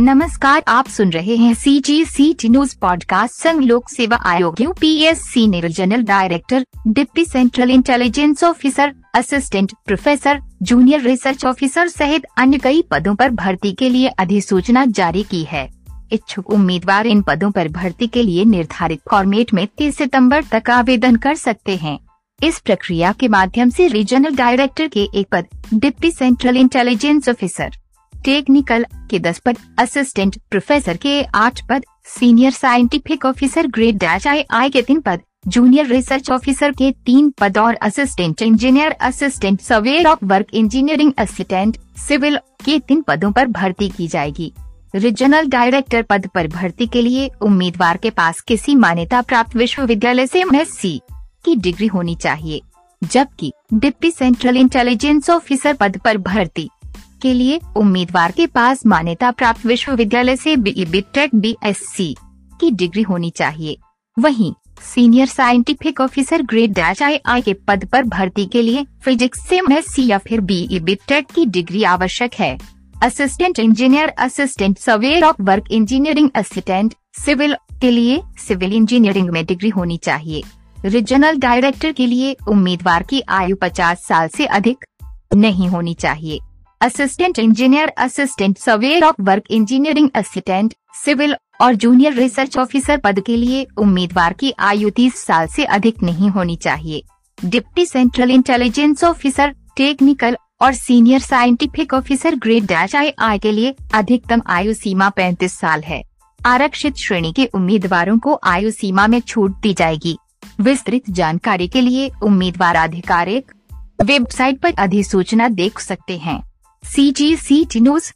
नमस्कार, आप सुन रहे हैं C G C T news podcast संघ लोक सेवा आयोग U P S C general director deputy central intelligence officer assistant professor junior research officer सहित अन्य कई पदों पर भर्ती के लिए अधिसूचना जारी की है। इच्छुक उम्मीदवार इन पदों पर भर्ती के लिए निर्धारित फॉर्मेट में 30 सितंबर तक आवेदन कर सकते हैं। इस प्रक्रिया के माध्यम से रीजनल डायरेक्टर के एक पद deputy central intelligence officer technical के दस पद असिस्टेंट प्रोफेसर के आठ पद senior scientific officer grade dash I I के तीन पद जूनियर रिसर्च ऑफिसर के तीन पद और assistant engineer assistant surveyor of work engineering assistant civil के तीन पदों पर भर्ती की जाएगी। रीजनल डायरेक्टर पद पर भर्ती के लिए उम्मीदवार के पास किसी मान्यता प्राप्त विश्वविद्यालय से एम की डिग्री होनी चाहिए, जबकि डिप्टी सेंट्रल इंटेलिजेंस ऑफिसर पद पर भर्ती के लिए उम्मीदवार के पास मान्यता प्राप्त विश्वविद्यालय से B B tech B C की डिग्री होनी चाहिए। वहीं senior scientific officer grade dash I I के पद पर भर्ती के लिए फिजिक्स से एम या फिर बी बी टेक की डिग्री आवश्यक है। Assistant engineer assistant surveyor of work engineering assistant civil के लिए सिविल इंजीनियरिंग में डिग्री होनी चाहिए। रीजनल डायरेक्टर के लिए उम्मीदवार की आयु 50 साल से अधिक नहीं होनी चाहिए। Assistant engineer assistant surveyor of work engineering assistant civil और जूनियर रिसर्च ऑफिसर पद के लिए उम्मीदवार की आयु 30 साल से अधिक नहीं होनी चाहिए। Deputy central intelligence officer technical और senior scientific officer grade dash I I के लिए अधिकतम आयु सीमा 35 साल है। आरक्षित श्रेणी के उम्मीदवारों को आयु सीमा में छूट दी जाएगी। विस्तृत जानकारी के लिए उम्मीदवार आधिकारिक वेबसाइट पर अधिसूचना देख सकते हैं। C G C T news